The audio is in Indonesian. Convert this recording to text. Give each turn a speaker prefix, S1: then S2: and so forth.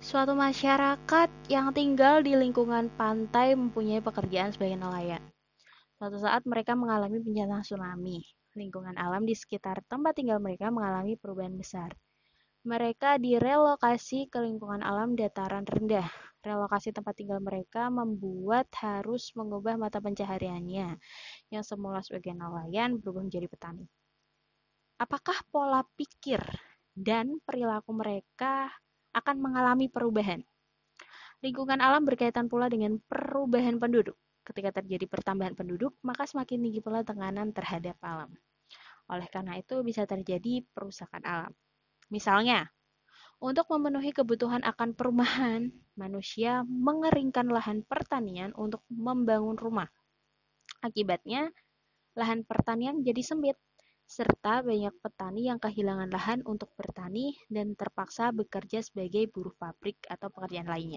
S1: Suatu masyarakat yang tinggal di lingkungan pantai mempunyai pekerjaan sebagai nelayan. Suatu saat mereka mengalami bencana tsunami. Lingkungan alam di sekitar tempat tinggal mereka mengalami perubahan besar. Mereka direlokasi ke lingkungan alam dataran rendah. Relokasi tempat tinggal mereka membuat harus mengubah mata pencahariannya, yang semula sebagai nelayan berubah menjadi petani. Apakah pola pikir dan perilaku mereka akan mengalami perubahan. Lingkungan alam berkaitan pula dengan perubahan penduduk. Ketika terjadi pertambahan penduduk, maka semakin tinggi pula tekanan terhadap alam. Oleh karena itu, bisa terjadi perusakan alam. Misalnya, untuk memenuhi kebutuhan akan perumahan, manusia mengeringkan lahan pertanian untuk membangun rumah. Akibatnya, lahan pertanian jadi sempit serta banyak petani yang kehilangan lahan untuk bertani dan terpaksa bekerja sebagai buruh pabrik atau pekerjaan lainnya.